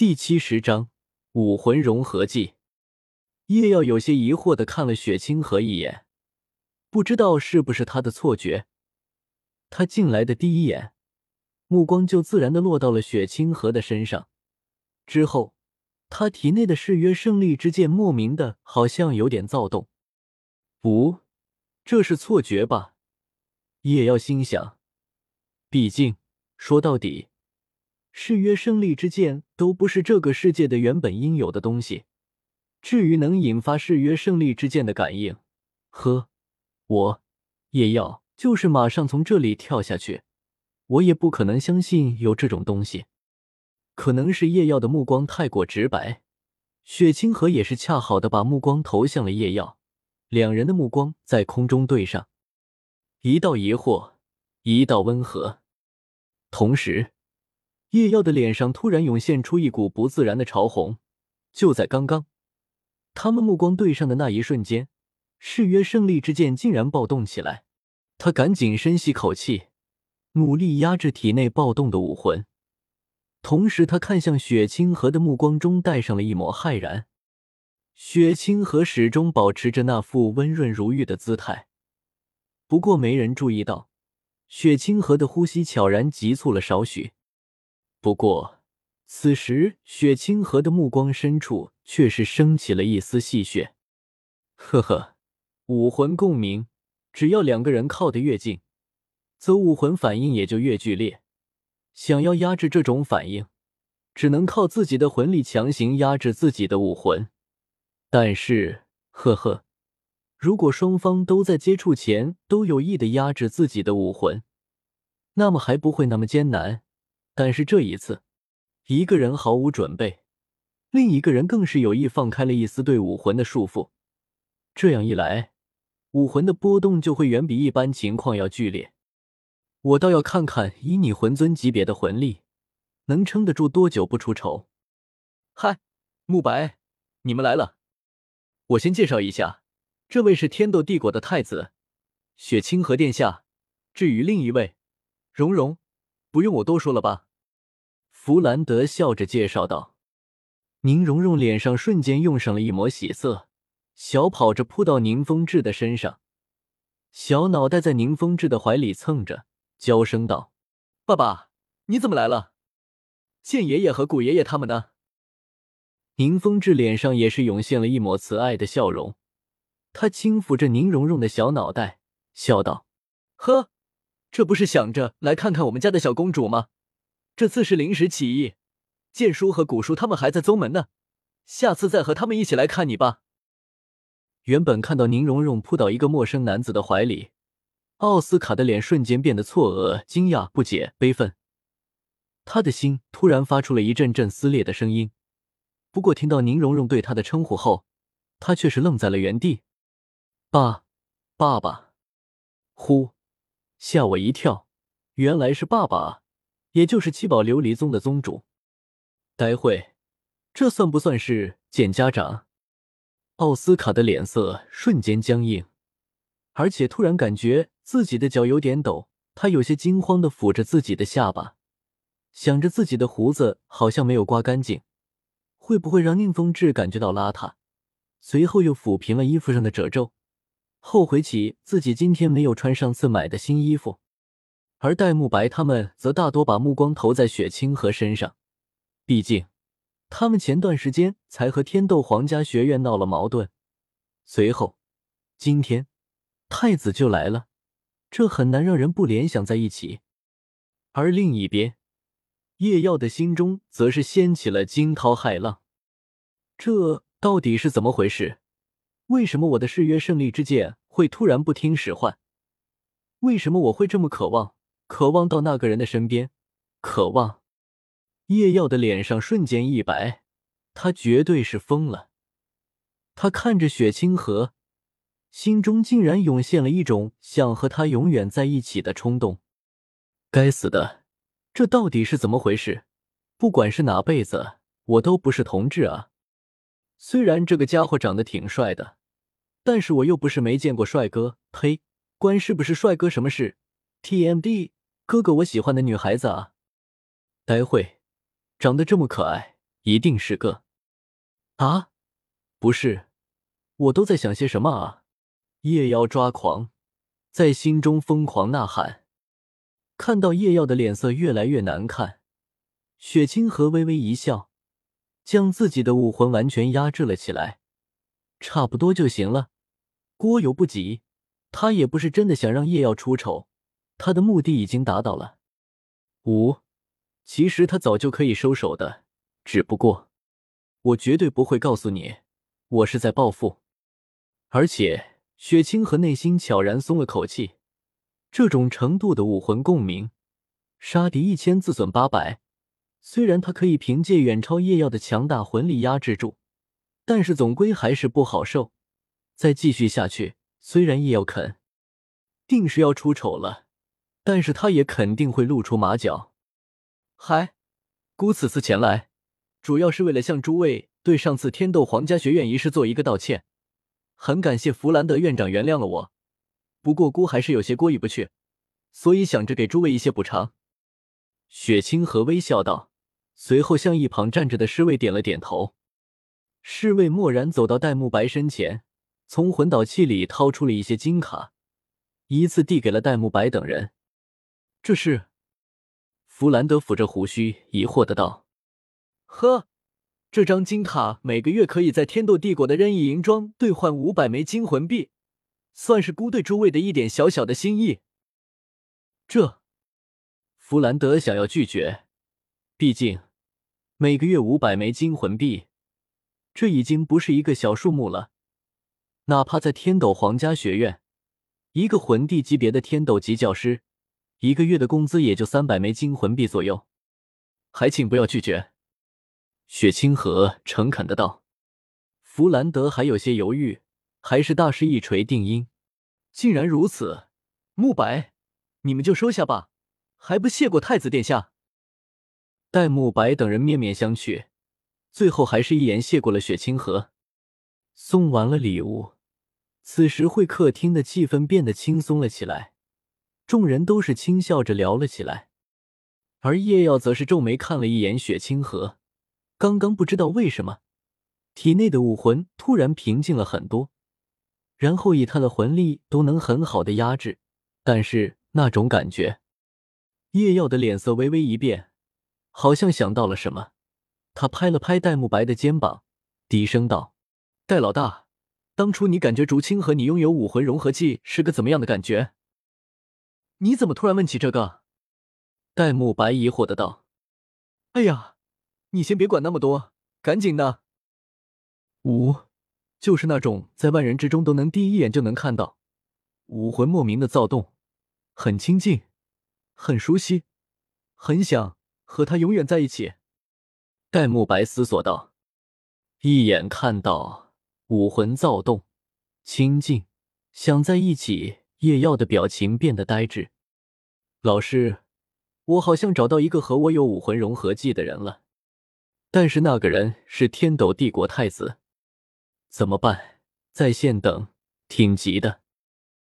第七十章武魂融合技。叶耀有些疑惑的看了雪清河一眼，不知道是不是他的错觉。他进来的第一眼，目光就自然的落到了雪清河的身上。之后，他体内的誓约胜利之剑莫名的好像有点躁动。不，这是错觉吧？叶耀心想。毕竟说到底。誓约胜利之剑都不是这个世界的原本应有的东西，至于能引发誓约胜利之剑的感应，呵，我叶耀就是马上从这里跳下去，我也不可能相信有这种东西。可能是叶耀的目光太过直白，雪清河也是恰好的把目光投向了叶耀，两人的目光在空中对上，一道疑惑，一道温和，同时。叶耀的脸上突然涌现出一股不自然的潮红。就在刚刚，他们目光对上的那一瞬间，誓约胜利之剑竟然暴动起来。他赶紧深吸口气，努力压制体内暴动的武魂。同时，他看向雪清河的目光中带上了一抹骇然。雪清河始终保持着那副温润如玉的姿态，不过没人注意到，雪清河的呼吸悄然急促了少许。不过，此时雪清河的目光深处却是升起了一丝戏谑。呵呵，武魂共鸣，只要两个人靠得越近，则武魂反应也就越剧烈。想要压制这种反应，只能靠自己的魂力强行压制自己的武魂。但是，呵呵，如果双方都在接触前都有意的压制自己的武魂，那么还不会那么艰难。但是这一次，一个人毫无准备，另一个人更是有意放开了一丝对武魂的束缚。这样一来，武魂的波动就会远比一般情况要剧烈。我倒要看看，以你魂尊级别的魂力，能撑得住多久不出丑。嗨，慕白，你们来了。我先介绍一下，这位是天斗帝国的太子，雪清河殿下。至于另一位，荣荣，不用我多说了吧。弗兰德笑着介绍道：“宁荣荣脸上瞬间用上了一抹喜色，小跑着扑到宁风致的身上，小脑袋在宁风致的怀里蹭着，娇声道：‘爸爸，你怎么来了？见爷爷和古爷爷他们呢？’宁风致脸上也是涌现了一抹慈爱的笑容，他轻抚着宁荣荣的小脑袋，笑道：‘呵，这不是想着来看看我们家的小公主吗？’”这次是临时起意，剑叔和古叔他们还在宗门呢，下次再和他们一起来看你吧。原本看到宁荣荣扑到一个陌生男子的怀里，奥斯卡的脸瞬间变得错愕、惊讶、不解、悲愤，他的心突然发出了一阵阵撕裂的声音。不过听到宁荣荣对他的称呼后，他却是愣在了原地。爸，爸爸，呼，吓我一跳，原来是爸爸。也就是七宝琉璃宗的宗主，待会，这算不算是见家长？奥斯卡的脸色瞬间僵硬，而且突然感觉自己的脚有点抖，他有些惊慌的抚着自己的下巴，想着自己的胡子好像没有刮干净，会不会让宁风致感觉到邋遢？随后又抚平了衣服上的褶皱，后悔起自己今天没有穿上次买的新衣服。而戴沐白他们则大多把目光投在雪清河身上，毕竟他们前段时间才和天斗皇家学院闹了矛盾，随后今天太子就来了，这很难让人不联想在一起。而另一边，叶耀的心中则是掀起了惊涛骇浪，这到底是怎么回事？为什么我的誓约胜利之剑会突然不听使唤？为什么我会这么渴望？渴望到那个人的身边，渴望。叶耀的脸上瞬间一白，他绝对是疯了。他看着雪清河，心中竟然涌现了一种想和他永远在一起的冲动。该死的，这到底是怎么回事？不管是哪辈子，我都不是同志啊！虽然这个家伙长得挺帅的，但是我又不是没见过帅哥。呸，关是不是帅哥什么事？TMD。哥哥，我喜欢的女孩子啊，待会长得这么可爱，一定是个啊，不是，我都在想些什么啊？夜妖抓狂，在心中疯狂呐喊。看到夜耀的脸色越来越难看，雪清河微微一笑，将自己的武魂完全压制了起来。差不多就行了，郭有不急，他也不是真的想让叶耀出丑，他的目的已经达到了。五，其实他早就可以收手的，只不过我绝对不会告诉你，我是在报复。而且，雪清河内心悄然松了口气。这种程度的武魂共鸣，杀敌一千自损八百。虽然他可以凭借远超叶耀的强大魂力压制住，但是总归还是不好受。再继续下去，虽然夜耀肯定是要出丑了，但是他也肯定会露出马脚。嗨，姑此次前来，主要是为了向诸位对上次天斗皇家学院一事做一个道歉。很感谢弗兰德院长原谅了我。不过姑还是有些过意不去，所以想着给诸位一些补偿。雪清河微笑道，随后向一旁站着的侍卫点了点头。侍卫蓦然走到戴沐白身前，从魂导器里掏出了一些金卡，依次递给了戴沐白等人。这是？弗兰德抚着胡须，疑惑的道：“呵，这张金卡每个月可以在天斗帝国的任意银庄兑换五百枚金魂币。”算是孤对诸位的一点小小的心意。这，弗兰德想要拒绝，毕竟每个月五百枚金魂币，这已经不是一个小数目了。哪怕在天斗皇家学院，一个魂帝级别的天斗级教师，一个月的工资也就三百枚金魂币左右。还请不要拒绝。”雪清河诚恳的道。弗兰德还有些犹豫。还是大师一锤定音，竟然如此，慕白，你们就收下吧，还不谢过太子殿下？戴沐白等人面面相觑，最后还是一言谢过了雪清河。送完了礼物，此时会客厅的气氛变得轻松了起来，众人都是轻笑着聊了起来，而叶耀则是皱眉看了一眼雪清河，刚刚不知道为什么，体内的武魂突然平静了很多。然后以他的魂力都能很好的压制，但是那种感觉，叶耀的脸色微微一变，好像想到了什么，他拍了拍戴沐白的肩膀，低声道：“戴老大，当初你感觉竹青和你拥有武魂融合技是个怎么样的感觉？你怎么突然问起这个？”戴沐白疑惑的道：“哎呀，你先别管那么多，赶紧的。”五。就是那种在万人之中都能第一眼就能看到武魂莫名的躁动，很亲近，很熟悉，很想和他永远在一起。戴沐白思索道：“一眼看到武魂躁动、亲近，想在一起。”叶耀的表情变得呆滞。老师，我好像找到一个和我有武魂融合技的人了，但是那个人是天斗帝国太子。怎么办？在线等，挺急的。